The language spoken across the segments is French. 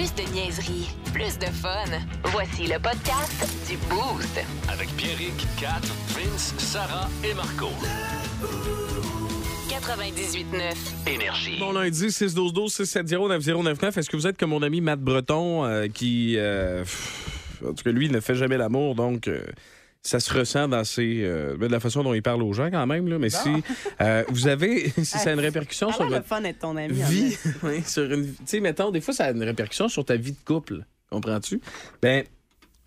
Plus de niaiserie, plus de fun. Voici le podcast du Boost. Avec Pierrick, Kat, Vince, Sarah et Marco. 98.9. Énergie. Bon lundi, 612-12-670-9099. Est-ce que vous êtes comme mon ami Matt Breton euh, qui, euh, pff, en tout cas, lui, il ne fait jamais l'amour, donc euh, ça se ressent dans ses, euh, de la façon dont il parle aux gens quand même. Là. Mais si euh, vous avez, si ça a une répercussion Ça a sur votre fun d'être ton ami. en vie, fait. sur une, tu sais, mettons, des fois, ça a une répercussion sur ta vie de couple. Comprends-tu? Ben,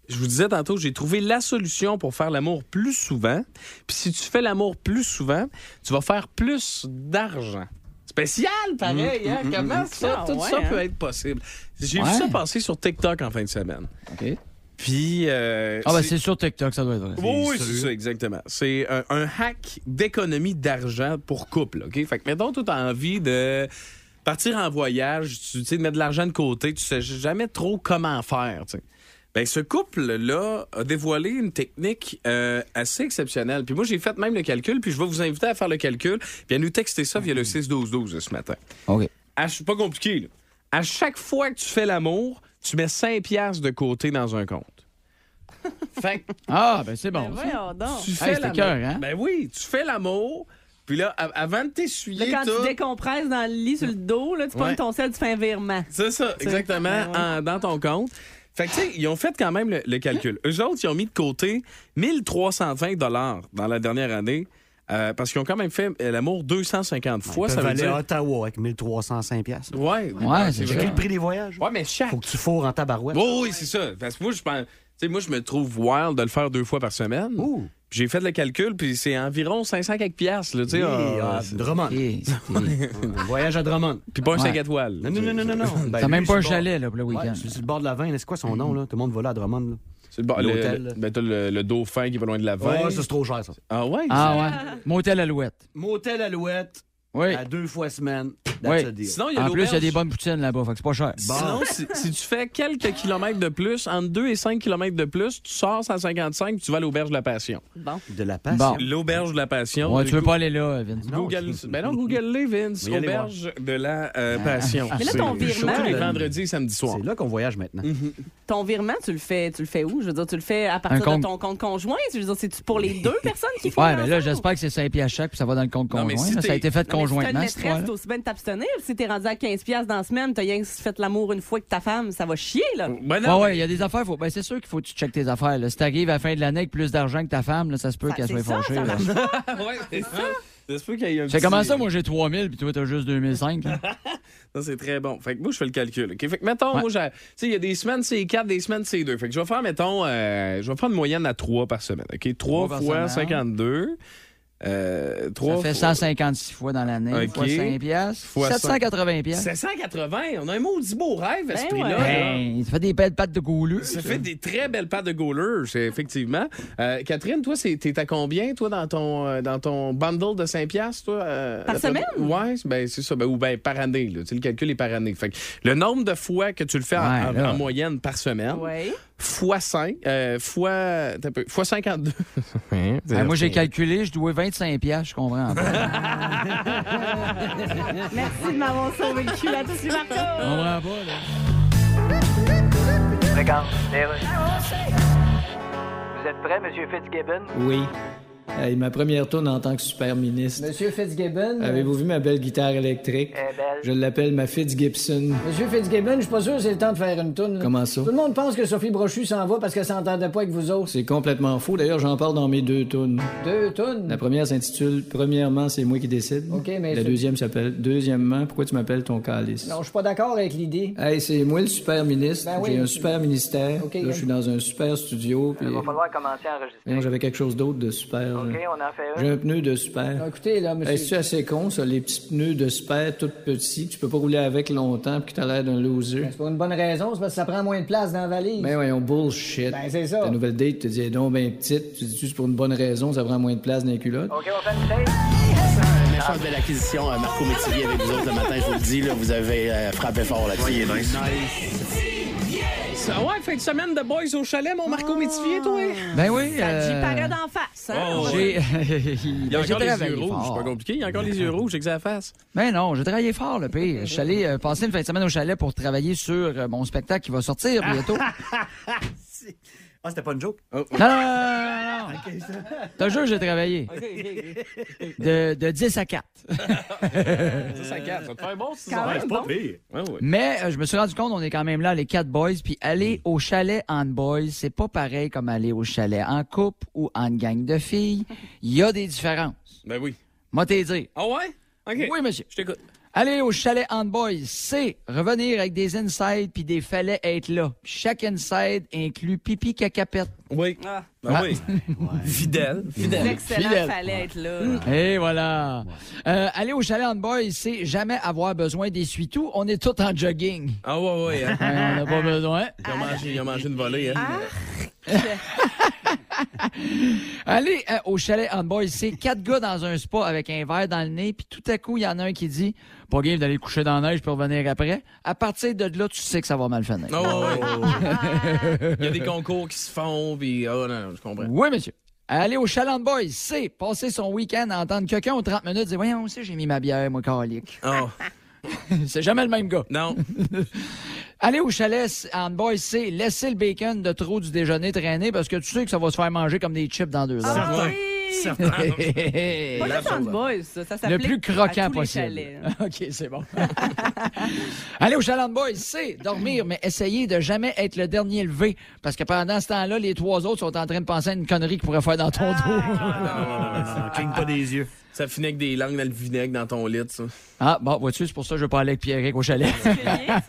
je vous disais tantôt, j'ai trouvé la solution pour faire l'amour plus souvent. Puis si tu fais l'amour plus souvent, tu vas faire plus d'argent. Spécial, pareil, hein? Comment ça, Ah, tout ouais, ça hein? peut être possible? J'ai Ouais. vu ça passer sur TikTok en fin de semaine. OK. Puis... euh, Ah, ben c'est- sur TikTok, ça doit être vrai. oui, oui, c'est ça, exactement. C'est un, un hack d'économie d'argent pour couple, OK? Fait que, mettons, tu as envie de partir en voyage, tu sais, de mettre de l'argent de côté, tu sais jamais trop comment faire, tu sais. Ben, ce couple-là a dévoilé une technique euh, assez exceptionnelle. Puis moi, j'ai fait même le calcul, puis je vais vous inviter à faire le calcul, puis à nous texter ça via le 6-12-12 ce matin. OK. À pas compliqué, là. À chaque fois que tu fais l'amour, tu mets 5 piastres de côté dans un compte. Fait que Ah, ben c'est bon. Ben ça. voyons donc. tu Hey, fais c'était l'amour. cœur, hein? Ben oui, tu fais l'amour, puis là, avant de Là, t'essuyer quand tout... tu décompresses dans le lit sur le dos, là, tu Ouais. prends ton sel, tu fais un virement. C'est ça, exactement, Ben ouais. en- dans ton compte. Fait que, tu sais, ils ont fait quand même le, le calcul. Eux autres, ils ont mis de côté 1320 dollars dans la dernière année euh, parce qu'ils ont quand même fait euh, l'amour 250 fois. Ils ça veut aller à dire... Ottawa avec 1305 piastres. Ouais, Ouais, c'est J'ai vrai. le prix des voyages. Ouais, mais chaque... Faut que tu fourres en tabarouette. Oui, oui, c'est ça. Parce que moi, je pense... Tu sais, moi, je me trouve wild de le faire deux fois par semaine. Ouh. J'ai fait le calcul, puis c'est environ 500 quelques piastres, là, tu sais. Et, ah, à c'est- Drummond. Un voyage à Drummond. Puis pas un Ouais. 5 étoiles. Non, non, non, non, non. non. Ben, T'as lui, même pas un sur le chalet là, pour le bord- week-end. Ouais, sur le bord de la Vin. C'est quoi son nom, là? Tout le monde va là à Drummond, là. C'est le, bar- le- L'hôtel. le- ben, t'as le, le dauphin qui va loin de la Ouais, veine. ça, c'est trop cher, ça. ah ouais? Ah ouais. Motel Alouette. Motel Alouette, Oui. à deux fois semaine. Oui. That's a deal. Sinon, il y a En plus, il y a des bonnes poutines là-bas, fait que c'est pas cher. Bon. Sinon, si, si tu fais quelques kilomètres de plus, entre 2 et 5 kilomètres de plus, tu sors 155 puis tu vas à l'auberge de la Passion. Bon. De la passion. Bon. L'auberge de la Passion. Ouais, tu veux Go- pas aller là, Vince. Non, Google, je- ben non, Google les Vince. Aller Auberge de la euh, Passion. Mais là, C'est- ton virement, Surtout les là- vendredis et samedis soirs. C'est là qu'on voyage maintenant. Ton virement, tu le fais, tu le fais où? Je veux dire, tu le fais à partir compte- de ton compte conjoint? Je veux dire, c'est-tu pour les deux personnes qui font Ouais, mais là, j'espère que c'est 5 piastres chaque puis ça va dans le compte Non, mais conjoint. ça t'es- a été fait Non, conjointement, Si t'as une aussi bien de t'abstenir. Si t'es rendu à 15$ piastres dans la semaine, t'as rien que fait l'amour une fois avec ta femme, ça va chier, là. Ben ouais, il y a des affaires. Faut... Ben, c'est sûr qu'il faut que tu checkes tes affaires. Là. Si t'arrives à la fin de l'année avec plus d'argent que ta femme, là, ça se peut qu'elle soit ça, fâchée. ça là. marche ouais, c'est ça. Ça se peut qu'il y ait un C'est petit- comment ça, moi j'ai 3000 puis toi t'as juste 2005. là? Ça, c'est très bon. Fait que moi, je fais le calcul. OK? Fait que, mettons, Ouais. moi, j'ai- tu sais, il y a des semaines, c'est 4, des semaines, c'est 2. Fait que je vais faire, mettons, euh, je vais faire une moyenne à 3 par semaine. OK? 3 Trois par fois semaine. 52. Euh, 3 Ça fait 156 fois dans l'année, Ok. fois 5 piastres, Fois 780 piastres. 780. On a un maudit beau rêve à ce Ben prix-là. ouais. Ben, ça fait des belles pattes de gouleux. Ça fait des très belles pattes de c'est- effectivement. Euh, Catherine, toi, c'est- t'es à combien, toi, dans ton, euh, dans ton bundle de 5 piastres, toi? euh, Par semaine? Ouais, c'est- ben, c'est ça. Ben, ou ben, par année, là. Le calcul est par année. Fait que le nombre de fois que tu le fais en- Ouais, en, là. en moyenne par semaine, Oui. fois 5, euh, fois, t'as peu, fois 52. Ben, moi j'ai calculé, je dois 25 piastres, je comprends. Merci de m'avoir sauvé le cul là-dessus, Marco. comprends pas, là. Vous êtes prêt, Monsieur Fitzgibbon? Oui. Hey, ma première tourne en tant que super ministre. Monsieur Fitzgibbon? Avez-vous vu ma belle guitare électrique? Elle est belle. Je l'appelle ma Fitzgibson. Monsieur Fitzgibbon, je suis pas sûr que c'est le temps de faire une tourne. Comment ça? Tout le monde pense que Sophie Brochu s'en va parce qu'elle s'entendait pas avec vous autres. C'est complètement faux. D'ailleurs, j'en parle dans mes deux tunes. Deux tonnes. La première s'intitule Premièrement, c'est moi qui décide. OK, mais La deuxième s'appelle Deuxièmement, pourquoi tu m'appelles ton calice? Non, je suis pas d'accord avec l'idée. Hey, c'est moi le super ministre. Ben oui. J'ai un super ministère. Là, je suis dans un super studio. Puis... Il va falloir commencer à enregistrer. Voyons, j'avais quelque chose d'autre de super. OK, là. on en fait J'ai un. un pneu de super. Non, écoutez, là, Hey, c'est monsieur. assez con, ça, les petits pneus de super tout petits, que tu peux pas rouler avec longtemps puis que t'as l'air d'un loser? C'est pour une bonne raison, c'est parce que ça prend moins de place dans la valise. Ben voyons, bullshit. Ben, c'est ça. Ta nouvelle date te dit, elle est donc ben petite. Tu dis, c'est pour une bonne raison, ça prend moins de place dans les culottes? OK, on fait une méchante belle acquisition, euh, Marco Métivier avec vous autres le matin, je vous le dis, là, vous avez euh, frappé fort là-dessus. Ça, ouais, fin de semaine de boys au chalet, mon Marco Métivier, toi? Ben oui. Ça euh, j'y paraît d'en face. Hein? Oh, J'ai Il y a encore les yeux rouges, c'est pas compliqué. Il y a encore les yeux rouges, j'ai que ça fasse. Ben non, j'ai travaillé fort, le pire. Je suis allé euh, passer une fin de semaine au chalet pour travailler sur euh, mon spectacle qui va sortir bientôt. Ah, c'était pas une joke? Non, non, non, non, non. T'as jure, j'ai travaillé. De, de 10 à 4. Ça, ça casse. Ça va te faire bon, c'est Quand ça. bon. pire. Ouais, ouais. Mais euh, je me suis rendu compte, on est quand même là, les quatre boys, puis aller au chalet en boys, c'est pas pareil comme aller au chalet en couple ou en gang de filles. Il y a des différences. Ben oui. Moi, t'es dire. Ah ouais? OK. Oui, monsieur. Je t'écoute. Aller au chalet en boys, c'est revenir avec des insides puis des fallait être là. Chaque inside inclut pipi cacapette. Oui. Ah. Ben oui. Fidèle. Fidèle. Excellent, Fidèle. fallait être là. Et voilà. Euh, aller au chalet en boys, c'est jamais avoir besoin d'essuie-tout. On est tous en jogging. Ah ouais, ouais. Hein. Ouais, on n'a pas besoin. Il a mangé, il a mangé une volée. Hein. Aller euh, au chalet on boys, c'est quatre gars dans un spa avec un verre dans le nez, puis tout à coup, il y en a un qui dit Pas game d'aller coucher dans la neige pour revenir après. À partir de là, tu sais que ça va mal finir. Ah ouais, ouais. Il y a des concours qui se font, puis... Oh non, non, je comprends. Oui, monsieur. Aller au chalet on boys, c'est passer son week-end à entendre quelqu'un aux 30 minutes dire Voyons, aussi, j'ai mis ma bière, moi, calique? Oh, c'est jamais le même gars. non. Aller au chalet en boys, c'est laisser le bacon de trop du déjeuner traîner parce que tu sais que ça va se faire manger comme des chips dans deux heures. Ah, oui. Pas juste en boys, ça, ça Le plus à croquant tous les possible. chalets. OK, c'est bon. Aller au chalet de boys, c'est dormir, mais essayer de jamais être le dernier levé. Parce que pendant ce temps-là, les trois autres sont en train de penser à une connerie qu'ils pourraient faire dans ton dos. Ça cligne pas des yeux. Ça finit avec des langues dans le vinaigre dans ton lit, ça. Ah, bon, vois-tu, c'est pour ça que je veux pas aller avec Pierre au chalet.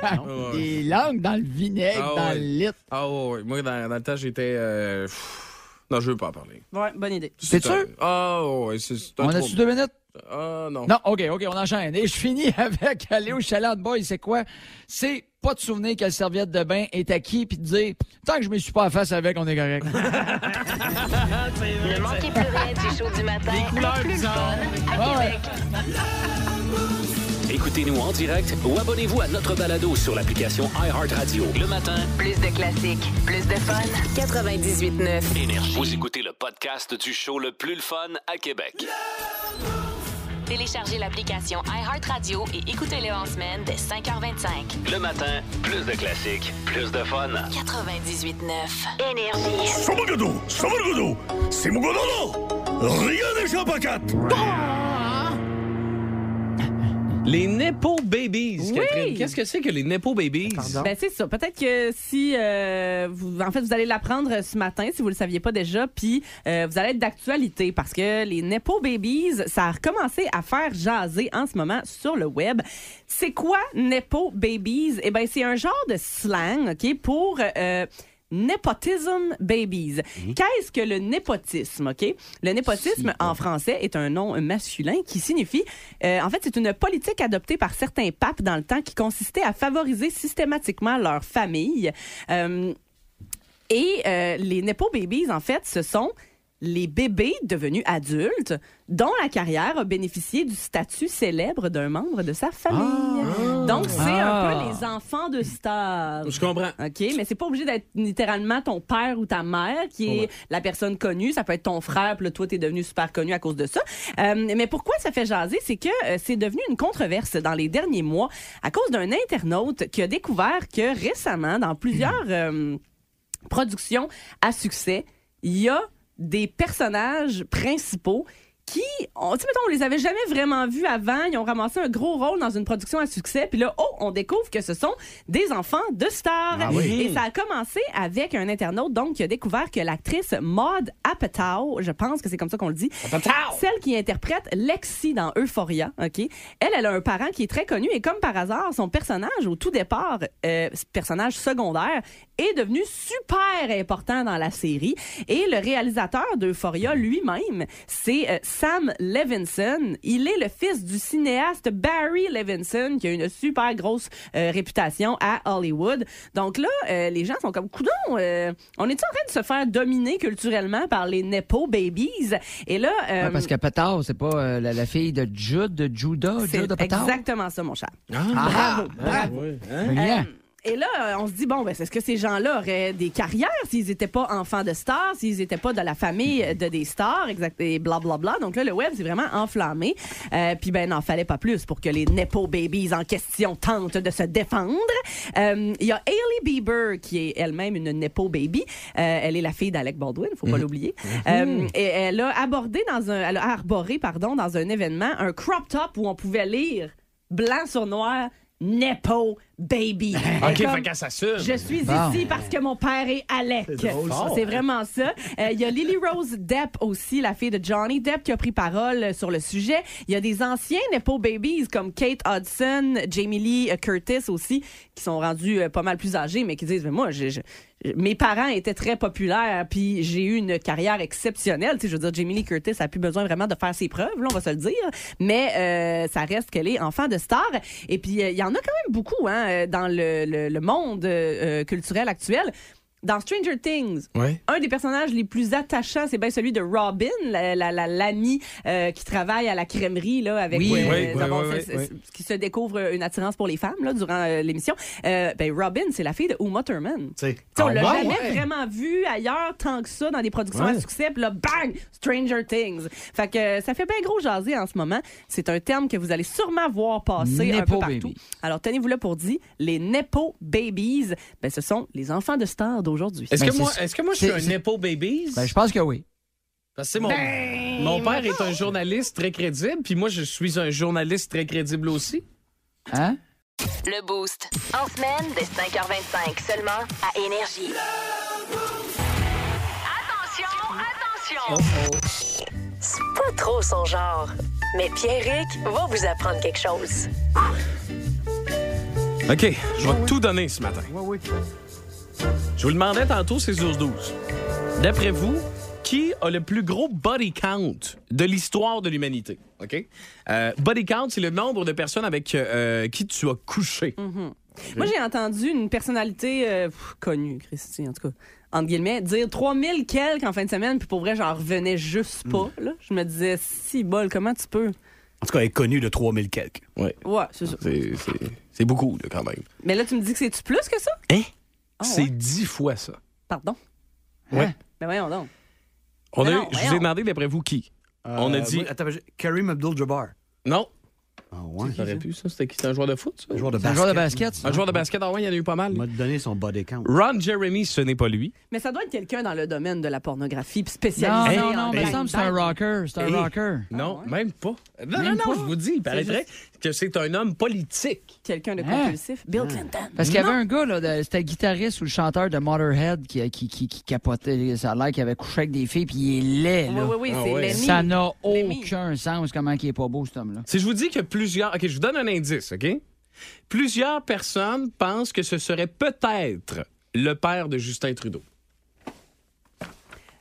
Ah ouais. Des langues dans le vinaigre, Ah dans ouais. le lit. Ah ouais, ouais. Moi, dans, dans le temps, j'étais... euh, pff, Non, je veux pas en parler. Ouais, bonne idée. Un- sûr? Ah ouais, c'est On a-tu deux minutes? Ah non. Non, OK, OK, on enchaîne. Et je finis avec aller au chalet de boys, c'est quoi? C'est pas de souvenir que la serviette de bain est acquis puis de dire tant que je me suis pas à face avec, on est correct. Ne manquez plus rien du show du matin. Les couleurs plus le fun à Ah ouais. Écoutez-nous en direct ou abonnez-vous à notre balado sur l'application iHeartRadio. Le matin, Plus de classiques, plus de fun. 98.9. Énergie. Vous écoutez le podcast du show le plus le fun à Québec. Téléchargez l'application iHeartRadio et écoutez-le en semaine dès 5h25. Le matin, plus de classiques, plus de fun. 98.9. Énergie. 啊 Les Nepo Babies, Oui. Catherine. Qu'est-ce que c'est que les Nepo Babies? Ben c'est ça. Peut-être que si euh, vous, en fait, vous allez l'apprendre ce matin, si vous le saviez pas déjà, puis euh, vous allez être d'actualité parce que les nepo babies, ça a recommencé à faire jaser en ce moment sur le web. C'est quoi nepo babies? Eh ben c'est un genre de slang, ok, pour euh, Nepotism babies. Qu'est-ce que le népotisme, OK? Le népotisme, en français, est un nom masculin qui signifie... euh, en fait, c'est une politique adoptée par certains papes dans le temps qui consistait à favoriser systématiquement leur famille. Euh, et euh, les Nepo Babies, en fait, ce sont les bébés devenus adultes dont la carrière a bénéficié du statut célèbre d'un membre de sa famille. Donc, c'est Ah. un peu les enfants de star. Je comprends. OK, mais c'est pas obligé d'être littéralement ton père ou ta mère qui est la personne connue. Ça peut être ton frère, puis là, toi, t'es devenu super connu à cause de ça. Euh, mais pourquoi ça fait jaser? C'est que euh, c'est devenu une controverse dans les derniers mois à cause d'un internaute qui a découvert que récemment, dans plusieurs euh, productions à succès, il y a des personnages principaux qui, on, tu sais, mettons, on les avait jamais vraiment vus avant. Ils ont ramassé un gros rôle dans une production à succès. Puis là, oh, on découvre que ce sont des enfants de stars. Et ça a commencé avec un internaute, donc, qui a découvert que l'actrice Maud Apatow, je pense que c'est comme ça qu'on le dit, celle qui interprète Lexi dans Euphoria, OK? Elle, elle a un parent qui est très connu et comme par hasard, son personnage, au tout départ, euh, personnage secondaire, est devenu super important dans la série. Et le réalisateur d'Euphoria lui-même, c'est euh, Sam Levinson. Il est le fils du cinéaste Barry Levinson, qui a une super grosse euh, réputation à Hollywood. Donc là, euh, les gens sont comme, coudon, euh, on est en train de se faire dominer culturellement par les Nepo Babies? Et là... Ouais, parce que Petard, c'est pas la, la fille de Jude, de Judah, Judah Petard? exactement ça, mon cher. Ah, Bravo. Brillant. Et là, euh, on se dit, bon, ben, est-ce que ces gens-là auraient des carrières s'ils n'étaient pas enfants de stars, s'ils n'étaient pas de la famille de des stars, exact, et blablabla. Donc là, le web, c'est vraiment enflammé. Euh, Puis, ben, n'en fallait pas plus pour que les Nepo Babies en question tentent de se défendre. Euh, Il y a Hailey Bieber, qui est elle-même une Nepo Baby. Euh, elle est la fille d'Alec Baldwin, faut pas l'oublier. Euh, et elle a abordé dans un, elle a arboré, pardon, dans un événement, un crop top où on pouvait lire blanc sur noir Nepo Baby. OK, Comme- fait qu'elle s'assume. je suis Bon. ici parce que mon père est Alec. C'est vraiment ça. Euh, Il y a Lily Rose Depp aussi, la fille de Johnny Depp, qui a pris parole sur le sujet. Il y a des anciens Nepo Babies comme Kate Hudson, Jamie Lee euh, Curtis aussi, qui sont rendus euh, pas mal plus âgés, mais qui disent, mais moi, je- je- mes parents étaient très populaires, puis j'ai eu une carrière exceptionnelle. Tu je veux dire, Jamie Lee Curtis a plus besoin vraiment de faire ses preuves, là, on va se le dire. Mais euh, ça reste qu'elle est enfant de star. Et puis, euh, il y en a quand même beaucoup hein, euh, dans le, le- le monde euh, euh, culturel actuel. Dans Stranger Things, Ouais. un des personnages les plus attachants, c'est bien celui de Robin, la- la- la- l'ami euh, qui travaille à la crèmerie là, avec Oui. euh, Oui, oui, d'abord, oui, c'est- oui, c'est- qui se découvre une attirance pour les femmes là, durant euh, l'émission. Euh, ben, Robin, c'est la fille de Uma Thurman. On Ah, l'a ouais? jamais vraiment vu ailleurs tant que ça dans des productions à succès. Puis là, bang, Stranger Things. Fait que ça fait bien gros jaser en ce moment. C'est un terme que vous allez sûrement voir passer un Nepo peu partout. baby. Alors tenez-vous là pour dire, les Nepo Babies, ben, ce sont les enfants de stars d'aujourd'hui. Est-ce Ben, que, moi, est-ce que moi, je suis un Nepo Babies? Ben, je pense que oui. Parce que c'est mon, mon père est un journaliste très crédible, puis moi, je suis un journaliste très crédible aussi. Hein? Le Boost. En semaine, dès 5h25, seulement à Énergie. Attention, attention! C'est pas trop son genre, mais Pierrick va vous apprendre quelque chose. OK, je vais tout donner ce matin. Je vous le demandais tantôt, c'est 12-12. D'après vous, qui a le plus gros body count de l'histoire de l'humanité? OK? Euh, body count, c'est le nombre de personnes avec euh, qui tu as couché. Moi, j'ai entendu une personnalité euh, pff, connue, Christy, en tout cas, entre guillemets, dire 3000 quelques en fin de semaine, puis pour vrai, j'en revenais juste pas. Là. Je me disais, si bol, comment tu peux? En tout cas, elle est connue de 3000 quelques. Ouais. Ouais, c'est ça. C'est- C'est c'est beaucoup, là, quand même. Mais là, tu me dis que c'est-tu plus que ça? Hein? Ah, c'est ouais? dix fois ça. Pardon? Ouais. Ben voyons donc. On a Mais eu- non, je vous voyons. ai demandé, d'après vous, qui? On a Euh, dit- Karim Abdul-Jabbar. Non. Ah ouais. Ça aurait pu, ça. C'était qui? C'était un joueur de foot, ça? Un joueur de C'est un basket. joueur de basket, ça. Un joueur de basket, ah ouais, il y en a eu pas mal. Il m'a donné son body count. Ron Jeremy, ce n'est pas lui. Mais ça doit être quelqu'un dans le domaine de la pornographie, Non, spécialisé. non, en non, mais il me semble que c'est un rocker. C'est un Hey. rocker. Non, ouais? même pas. Non, Même non, non, pas? je vous dis, il paraîtrait que c'est un homme politique. Quelqu'un de Hein? compulsif. Bill Clinton. Parce qu'il y avait un gars, là, c'était le guitariste ou le chanteur de Motorhead qui, qui, qui, qui capotait. Ça a l'air qu'il avait couché avec des filles, puis il est laid, là. oui, oui, Ah c'est ouais. Lenny. Ça n'a aucun sens comment il est pas beau, cet homme-là. Si je vous dis que plusieurs. OK, je vous donne un indice, OK? Plusieurs personnes pensent que ce serait peut-être le père de Justin Trudeau.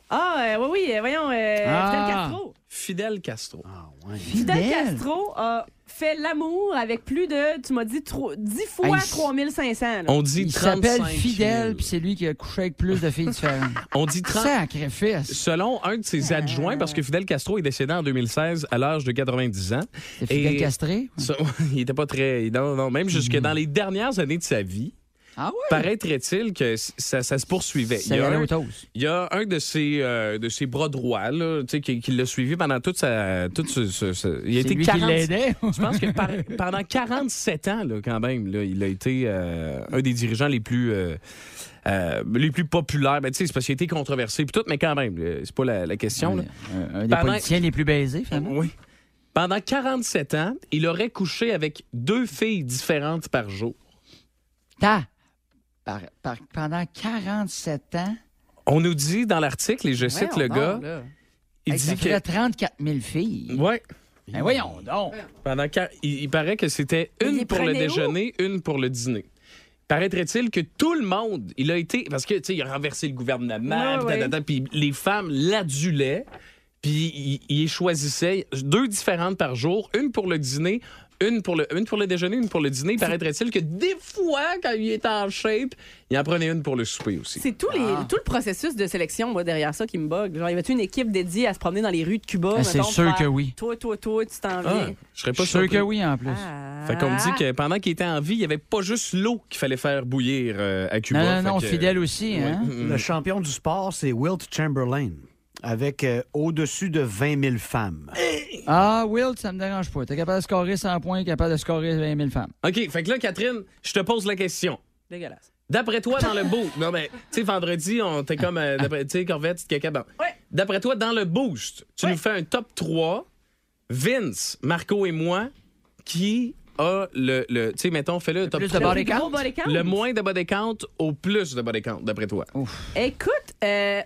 Ah, euh, oui, oui, euh, voyons, euh, Ah. Fidel Castro. Fidel Castro. Ah ouais. Fidel Fidel? Castro a fait l'amour avec plus de, tu m'as dit, tro- 10 fois Hey, 3500. là. On dit Il 35 s'appelle 000. Fidel, puis c'est lui qui a couché avec plus de filles différentes. On dit 30. Sacrifice. Selon un de ses adjoints, parce que Fidel Castro est décédé en 2016 à l'âge de 90 ans. C'est Fidel castré? Ça, il était pas très. Non, non, même jusque dans les dernières années de sa vie, Ah ouais? paraîtrait-il que ça, ça se poursuivait. Ça Il y a un- au toast. Il y a un de ses, euh, de ses bras droits là, qui, qui l'a suivi pendant toute sa. Toute ce, ce- ce- il a été lui 40 qui l'aidait. Je pense que par- pendant 47 ans, là, quand même, là, il a été euh, un des dirigeants les plus. euh, euh, les plus populaires. Ben, tu sais, c'est parce qu'il a été controversé puis tout, mais quand même, euh, c'est pas la, la question. là. Un, un des Pendant- politiciens les plus baisés, finalement. Oui. Pendant 47 ans, il aurait couché avec deux filles différentes par jour. Ta- par- par- pendant 47 ans, On nous dit dans l'article, et je cite le gars, là. il hey, dit que. 34 000 filles. Ouais. Ben voyons donc. Pendant il, il paraît que c'était une pour le déjeuner, une pour le dîner. Paraîtrait-il que tout le monde, il a été. Parce que, tu sais, il a renversé le gouvernement, puis les femmes l'adulaient. Puis il, il choisissait deux différentes par jour, une pour le dîner, une pour le, une pour le déjeuner, une pour le dîner. Paraîtrait-il que des fois, quand il était en shape, il en prenait une pour le souper aussi. C'est tout, les, tout le processus de sélection, moi, derrière ça qui me bug. Genre, y avait-tu une équipe dédiée à se promener dans les rues de Cuba? Ah, c'est sûr que oui. Toi, toi, toi, tu t'en Ah, viens. je serais pas sûr que oui, en plus. Ah. Fait qu'on me dit que pendant qu'il était en vie, il n'y avait pas juste l'eau qu'il fallait faire bouillir euh, à Cuba. Non, non, non, que- fidèle aussi, hein? Mm. Le champion du sport, c'est Wilt Chamberlain, avec euh, au-dessus de 20 000 femmes. Ah, Will, ça me dérange pas. T'es capable de scorer 100 points, capable de scorer 20 000 femmes. OK, fait que là, Catherine, je te pose la question. Dégueulasse. D'après toi, dans le boost. Non, mais, tu sais, vendredi, on était comme. euh, tu sais, Corvette, caca. bon. Ouais. D'après toi, dans le boost, tu nous fais un top 3. Vince, Marco et moi, qui a le. le tu sais, mettons, fais-le top plus de 3. body count? Gros body count? Le moins de body count au plus de body count, d'après toi. Écoute, euh,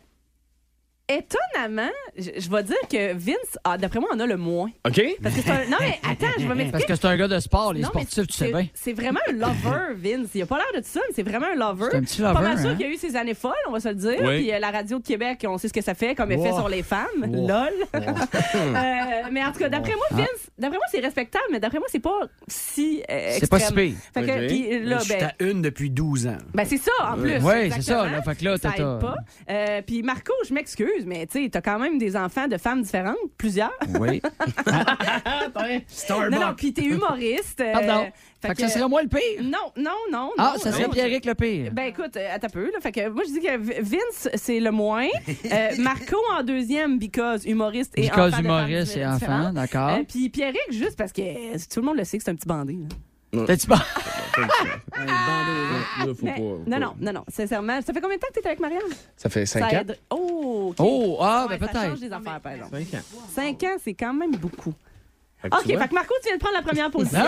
étonnamment, je, je vais dire que Vince, ah, d'après moi, en a le moins. OK? Parce que c'est un... Non, mais attends, je vais Parce m'expliquer. que c'est un gars de sport, les Non, mais sportifs, tu sais c'est- bien. C'est vraiment un lover, Vince. Il a pas l'air de ça, mais c'est vraiment un lover. C'est un petit Pas lover, mal sûr hein? qu'il y a eu ses années folles, on va se le dire. Oui. Puis euh, la radio de Québec, on sait ce que ça fait comme effet Wow. sur les femmes. Lol. Euh, mais en tout cas, d'après moi, Vince, d'après moi, c'est respectable, mais d'après moi, c'est pas si euh, C'est pas si extrême. pire. Fait que, Ok. puis là, je suis ben, à une depuis 12 ans. ben, c'est ça, en plus. Oui, c'est ça. Là, fait que là, Ça t'as- pas. Euh, puis Marco, je m'excuse, mais tu sais, t'as quand même des enfants de femmes différentes, plusieurs. Oui. Non, non, puis t'es humoriste. euh, Pardon. Fait que ça serait moi le pire. Non, non, non. Ah, non, ça serait Pierrick le pire. Ben écoute, euh, attends un peu. Là. Fait que moi, je dis que Vince, c'est le moins. Euh, Marco en deuxième, because humoriste et Because enfant de humoriste et enfant, d'accord. Euh, Puis Pierrick, juste parce que euh, tout le monde le sait que c'est un petit bandit. là. T'as-tu pas? Là, faut Mais- pas- non, non, non, non, sincèrement. Ça fait combien de temps que t'es avec Marianne? Ça fait 5 ça ans? Oh, OK. Oh, ah, Ouais, ben Ça peut-être. change des affaires, par exemple. 5 ans. Cinq ans, c'est quand même beaucoup. Que OK, fait que Marco, tu viens de prendre la première position.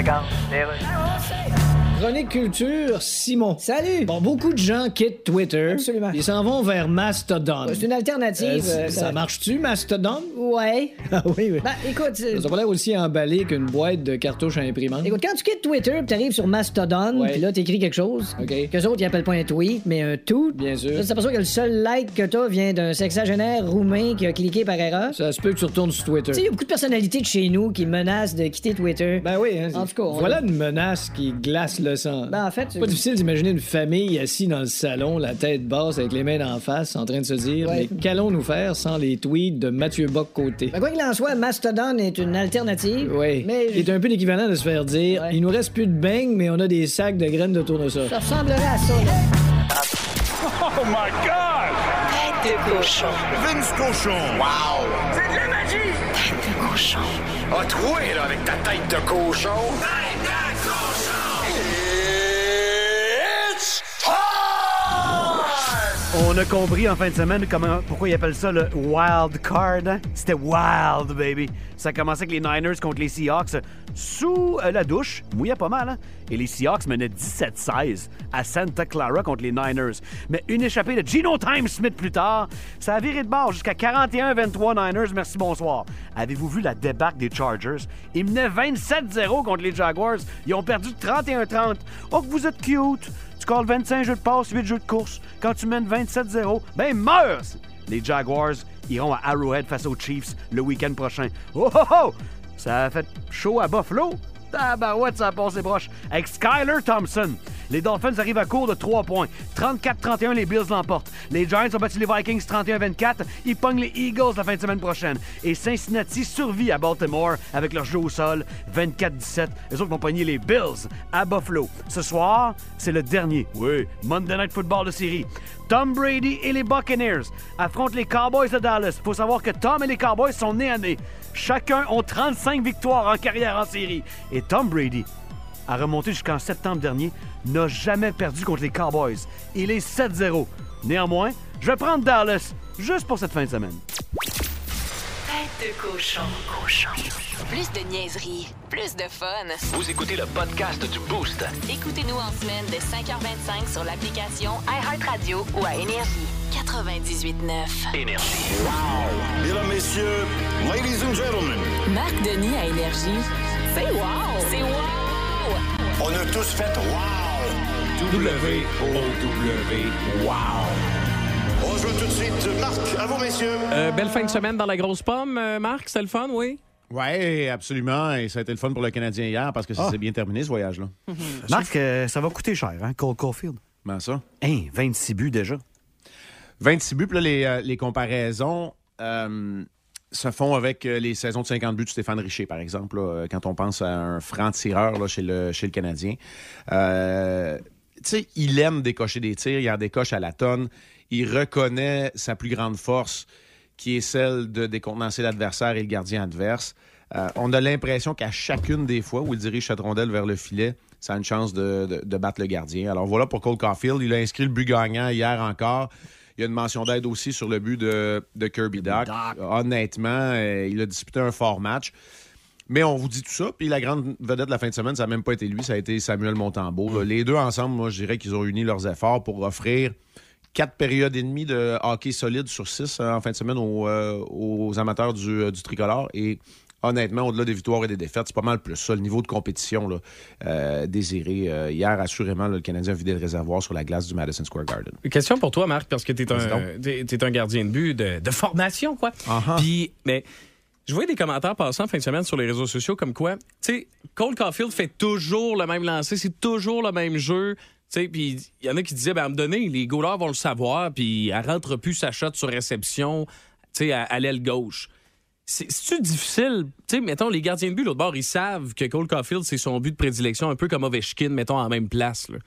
Legal, beleza. Chronique culture, Simon. Salut! Bon, beaucoup de gens quittent Twitter. Absolument. Ils s'en vont vers Mastodon. C'est une alternative. Euh, euh, ça ça- marche-tu, Mastodon? Ouais. Ah oui, oui. Ben, écoute, euh, Ça a pas l'air aussi emballé qu'une boîte de cartouches à imprimante. écoute, quand tu quittes Twitter puis t'arrives sur Mastodon, puis là, t'écris quelque chose, OK. qu'eux autres, ils appellent pas un tweet, mais un tout. Bien sûr. Tu t'aperçois que le seul like que t'as vient d'un sexagénaire roumain qui a cliqué par erreur. Ça se peut que tu retournes sur Twitter. Tu sais, il y a beaucoup de personnalités de chez nous qui menacent de quitter Twitter. Ben oui, hein, En tout cas, on- voilà une menace qui glace le Ben, en fait, C'est pas difficile d'imaginer une famille assise dans le salon, la tête basse, avec les mains d'en face, en train de se dire Ouais. Mais qu'allons-nous faire sans les tweets de Mathieu Bock-Côté Ben, quoi qu'il en soit, Mastodon est une alternative. Oui. Mais Il est un peu l'équivalent de se faire dire Ouais. Il nous reste plus de beignes, mais on a des sacs de graines de tournesol. ça ressemblerait à ça, là. Tête de cochon. Vince Cochon. Wow! C'est de la magie! Tête de cochon. A troué, là, avec ta tête de cochon. Tête On a compris en fin de semaine pourquoi ils appellent ça le wild card. C'était wild, baby. Ça a commencé avec les Niners contre les Seahawks sous euh, la douche. Mouillait pas mal, hein? Et les Seahawks menaient 17-16 à Santa Clara contre les Niners. Mais une échappée de Gino Time Smith plus tard, ça a viré de bord jusqu'à 41-23 Niners. Merci, bonsoir. Avez-vous vu la débarque des Chargers? Ils menaient 27-0 contre les Jaguars. Ils ont perdu 31-30. Oh, que vous êtes cute! Tu calls 25 jeux de passe, 8 jeux de course. Quand tu mènes 27-0, ben meurs! Les Jaguars iront à Arrowhead face aux Chiefs le week-end prochain. Oh oh oh! Ça a fait chaud à Buffalo? Tabarouette, ça a passé broche. Avec Skyler Thompson. Les Dolphins arrivent à court de 3 points. 34-31, les Bills l'emportent. Les Giants ont battu les Vikings 31-24. Ils pognent les Eagles la fin de semaine prochaine. Et Cincinnati survit à Baltimore avec leur jeu au sol 24-17. Les autres vont pogner les Bills à Buffalo. Ce soir, c'est le dernier. Oui, Monday Night Football de série. Tom Brady et les Buccaneers affrontent les Cowboys de Dallas. Faut savoir que Tom et les Cowboys sont nés à nez. Chacun ont 35 victoires en carrière en série. Et Tom Brady a remonté jusqu'en septembre dernier, n'a jamais perdu contre les Cowboys. Il est 7-0. Néanmoins, je vais prendre Dallas juste pour cette fin de semaine. Tête de cochon. Cochon. Plus de niaiserie, plus de fun. Vous écoutez le podcast du Boost. Écoutez-nous en semaine de 5h25 sur l'application iHeartRadio ou à Énergie. 98.9. Énergie. Mesdames, messieurs, ladies and gentlemen, Marc Denis à Énergie. C'est wow! C'est wow! On a tous fait wow! W-O-W. Wow! On se tout de suite Marc. À vous, messieurs. Euh, belle fin de semaine dans la grosse pomme, euh, Marc. C'était le fun, oui? Oui, absolument. Et ça a été le fun pour le Canadien hier parce que ça Ah. s'est bien terminé, ce voyage-là. Marc, euh, ça va coûter cher, hein, Cole Caulfield? Comment ça? Hein, 26 buts déjà. 26 buts, puis là, les, euh, les comparaisons euh, se font avec euh, les saisons de 50 buts de Stéphane Richer, par exemple, euh, quand on pense à un franc-tireur chez, le, chez le Canadien. Euh, il aime décocher des tirs, il en décoche à la tonne. Il reconnaît sa plus grande force, qui est celle de décontenancer l'adversaire et le gardien adverse. On a l'impression qu'à chacune des fois où il dirige cette rondelle vers le filet, ça a une chance de, de- de battre le gardien. Alors voilà pour Cole Caulfield. Il a inscrit le but gagnant hier encore. Il y a une mention d'aide aussi sur le but de, de Kirby Doc. Honnêtement, euh, il a disputé un fort match. Mais on vous dit tout ça. Puis la grande vedette de la fin de semaine, ça n'a même pas été lui, ça a été Samuel Montembeau. là. Les deux ensemble, moi, je dirais qu'ils ont uni leurs efforts pour offrir quatre périodes et demie de hockey solide sur six euh, en fin de semaine aux, euh, aux amateurs du, euh, du tricolore. Et honnêtement, au-delà des victoires et des défaites, c'est pas mal plus ça, le niveau de compétition là, euh, désiré. Euh, hier, assurément, là, le Canadien a vidé le réservoir sur la glace du Madison Square Garden. Question pour toi, Marc, parce que tu es, un gardien de but de, de formation, quoi. Puis, mais je voyais des commentaires passant en fin de semaine sur les réseaux sociaux comme quoi, tu sais, Cole Caulfield fait toujours le même lancer, c'est toujours le même jeu. Puis il y en a qui disaient, ben, à me donner, les goalers vont le savoir, puis elle rentre plus sa shot sur réception, tu sais, à, à l'aile gauche. C'est- C'est-tu difficile? Tu sais, mettons, les gardiens de but, l'autre bord, ils savent que Cole Caulfield, c'est son but de prédilection, un peu comme Ovechkin, mettons, en même place. là.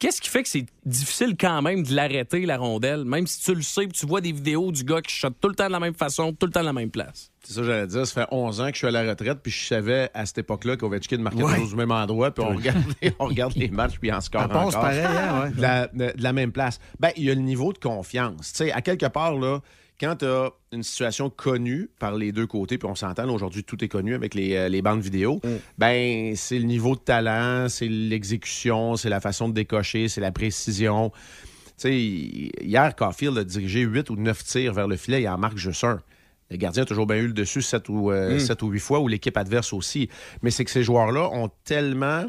Qu'est-ce qui fait que c'est difficile quand même de l'arrêter, la rondelle, même si tu le sais, puis tu vois des vidéos du gars qui shot tout le temps de la même façon, tout le temps de la même place? C'est ça que j'allais dire. Ça fait 11 ans que je suis à la retraite, puis je savais à cette époque-là qu'Ovechkin marquait Ouais. toujours au même endroit, puis on regarde, on regarde les matchs, puis en score encore. pareil, hein, ouais. de, la, de- de la même place. Ben, il y a le niveau de confiance. Tu sais, à quelque part, là, quand tu as une situation connue par les deux côtés, puis on s'entend, aujourd'hui, tout est connu avec les, euh, les bandes vidéo, ben, c'est le niveau de talent, c'est l'exécution, c'est la façon de décocher, c'est la précision. Tu sais, hier, Caulfield a dirigé 8 ou 9 tirs vers le filet, il en marque juste un. Le gardien a toujours bien eu le dessus 7 ou, euh, Mm. sept ou 8 fois, ou l'équipe adverse aussi. Mais c'est que ces joueurs-là ont tellement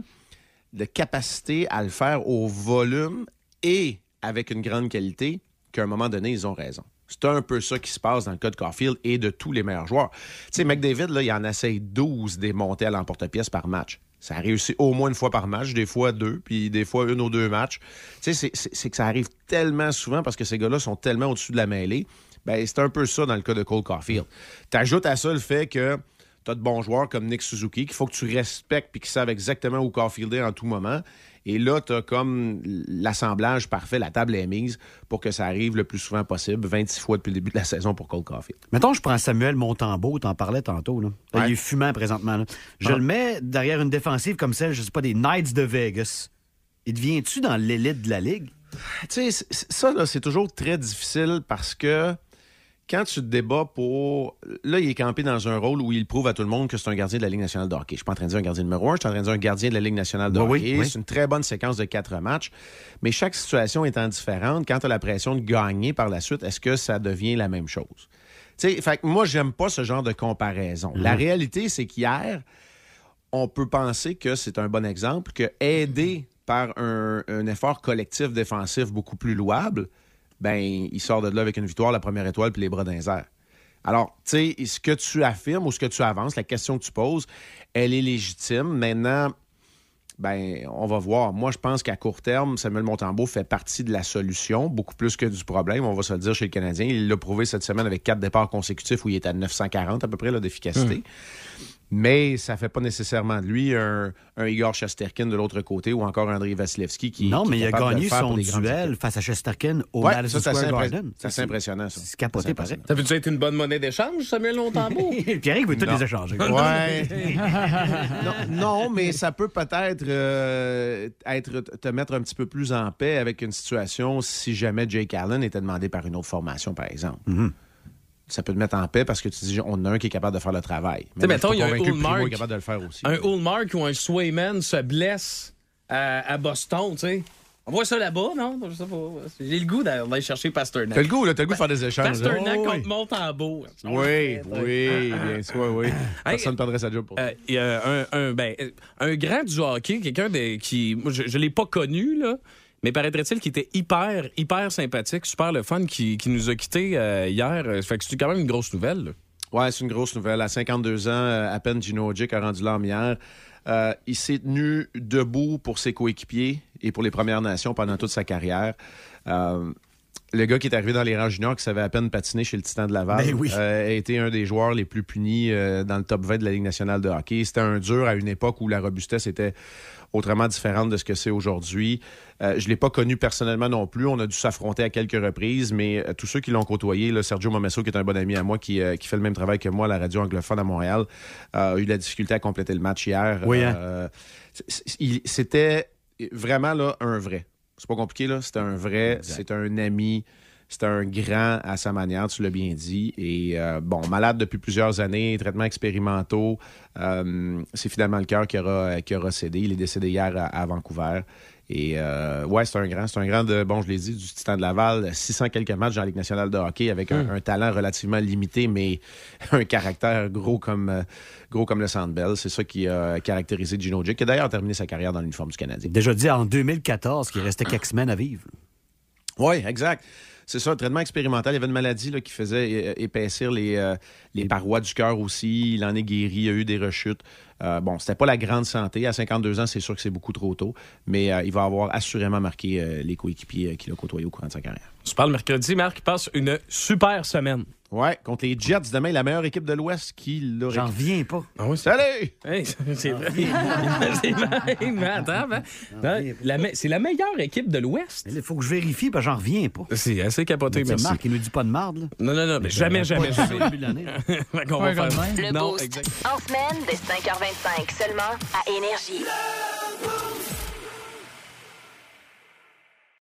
de capacité à le faire au volume et avec une grande qualité qu'à un moment donné, ils ont raison. C'est un peu ça qui se passe dans le cas de Caulfield et de tous les meilleurs joueurs. Tu sais, McDavid, là, il en essaye 12 des montées à l'emporte-pièce par match. Ça a réussi au moins une fois par match, des fois deux, puis des fois une ou deux matchs. Tu sais, c'est que ça arrive tellement souvent parce que ces gars-là sont tellement au-dessus de la mêlée. Ben, c'est un peu ça dans le cas de Cole Caulfield. T'ajoutes à ça le fait que tu as de bons joueurs comme Nick Suzuki qu'il faut que tu respectes puis qui savent exactement où Caulfield est en tout moment. Et là, tu as comme l'assemblage parfait, la table est mise pour que ça arrive le plus souvent possible, 26 fois depuis le début de la saison pour Cole Caulfield. Mettons, je prends Samuel Montembeau, t'en parlais tantôt. Là. Là, Ouais. Il est fumant présentement. là. Je Ah. le mets derrière une défensive comme celle, je sais pas, des Knights de Vegas. Il devient-tu dans l'élite de la Ligue? Tu sais, ça, là, c'est toujours très difficile parce que quand tu te débats pour. Là, il est campé dans un rôle où il prouve à tout le monde que c'est un gardien de la Ligue nationale de hockey. Je suis pas en train de dire un gardien numéro un, je suis en train de dire un gardien de la Ligue nationale de Oui, oui, hockey. oui. C'est une très bonne séquence de quatre matchs. Mais chaque situation étant différente, quand tu as la pression de gagner par la suite, est-ce que ça devient la même chose? Tu sais, fait que moi, j'aime pas ce genre de comparaison. La Mhm. réalité, c'est qu'hier, on peut penser que c'est un bon exemple, que aidé par un, un effort collectif défensif beaucoup plus louable, ben, il sort de là avec une victoire, la première étoile, puis les bras dans les. Alors, tu sais, ce que tu affirmes ou ce que tu avances, la question que tu poses, elle est légitime. Maintenant, ben, on va voir. Moi, je pense qu'à court terme, Samuel Montembeau fait partie de la solution, beaucoup plus que du problème, on va se le dire chez le Canadien. Il l'a prouvé cette semaine avec quatre départs consécutifs où il est à 940 à peu près d'efficacité. Mais ça fait pas nécessairement de lui un, un Igor Shesterkin de l'autre côté ou encore Andrei Vasilevski qui non, qui mais est il a gagné son duel face à Chesterkin au Ouais, Madison ça, c'est Square Garden. c'est assez impressionnant, ça. C'est capoté, C'est pareil. Ça peut-être être une bonne monnaie d'échange, Samuel Montembeau? Pierre veut tous Non. les échanger. Ouais. non, non, mais ça peut peut-être euh, être te mettre un petit peu plus en paix avec une situation si jamais Jake Allen était demandé par une autre formation, par exemple. Mhm. Ça peut te mettre en paix parce que tu dis on a un qui est capable de faire le travail. Mais mettons, il y a un est capable de le faire aussi. Un Ullmark ou un Swayman se blesse à, à Boston, tu sais. On voit ça là-bas, non? Je sais pas. J'ai le goût d'aller chercher Pasternak. T'as le goût, là, t'as le goût de faire des échanges. Pasternak Oh, oui. contre Montembeau. Oui, oui, bien sûr, oui. Personne ne perdrait sa job pour ça. Euh, un, un, ben, un grand du hockey, quelqu'un de- qui. Moi, je ne l'ai pas connu, là, Mais paraîtrait-il qu'il était hyper, hyper sympathique, super le fun, qui, qui nous a quittés euh, hier? Euh, Fait que c'est quand même une grosse nouvelle. là. Ouais, c'est une grosse nouvelle. À 52 ans, euh, à peine Gino Ojic a rendu l'âme hier. Il s'est tenu debout pour ses coéquipiers et pour les Premières Nations pendant toute sa carrière. Le gars qui est arrivé dans les rangs juniors, qui savait à peine patiner chez le Titan de Laval, Ben oui. euh, a été un des joueurs les plus punis euh, dans le top 20 de la Ligue nationale de hockey. C'était un dur à une époque où la robustesse était autrement différente de ce que c'est aujourd'hui. Euh, je ne l'ai pas connu personnellement non plus. On a dû s'affronter à quelques reprises, mais euh, tous ceux qui l'ont côtoyé, là, Sergio Momesso, qui est un bon ami à moi, qui, euh, qui fait le même travail que moi à la radio anglophone à Montréal, a eu de la difficulté à compléter le match hier. Oui, hein? C'était vraiment là, un vrai. C'est pas compliqué, là. C'était un vrai, c'est un ami. C'est un grand à sa manière, tu l'as bien dit. Et euh, bon, malade depuis plusieurs années, traitements expérimentaux. Euh, c'est finalement le cœur qui aura, qui aura cédé. Il est décédé hier à, à Vancouver. Et euh, ouais, c'est un grand. C'est un grand de, bon, je l'ai dit, du Titan de Laval. 600 quelques matchs dans la Ligue nationale de hockey avec un, un talent relativement limité, mais un caractère gros comme, euh, gros comme le Sandbell. C'est ça qui a caractérisé Gino Jick, qui a d'ailleurs terminé sa carrière dans l'uniforme du Canadien. Déjà dit en 2014 qu'il restait quelques semaines à vivre. Oui, exact. C'est ça, un traitement expérimental. Il y avait une maladie là, qui faisait épaissir les, euh, les parois du cœur aussi. Il en est guéri, il y a eu des rechutes. Euh, bon, c'était pas la grande santé. À 52 ans, c'est sûr que c'est beaucoup trop tôt, mais euh, il va avoir assurément marqué les coéquipiers qu'il a côtoyés au courant de sa carrière. Tu parles mercredi, Marc, passe une super semaine. Ouais, contre les Jets demain, la meilleure équipe de l'Ouest qui l'aurait. J'en reviens pas. Ah oui, Salut! Hey, c'est vrai. C'est vrai. Mais attends. Non, la me- c'est la meilleure équipe de l'Ouest. Il faut que je vérifie, parce que j'en reviens pas. C'est assez capoté, C'est merci. Marc, il nous dit pas de marde. là. Non, non, non, mais jamais, jamais, jamais. au début de l'année, là. Fait qu'on va faire- quand même. Le Non, Boost. exact. En semaine, dès 5h25, seulement à Énergie.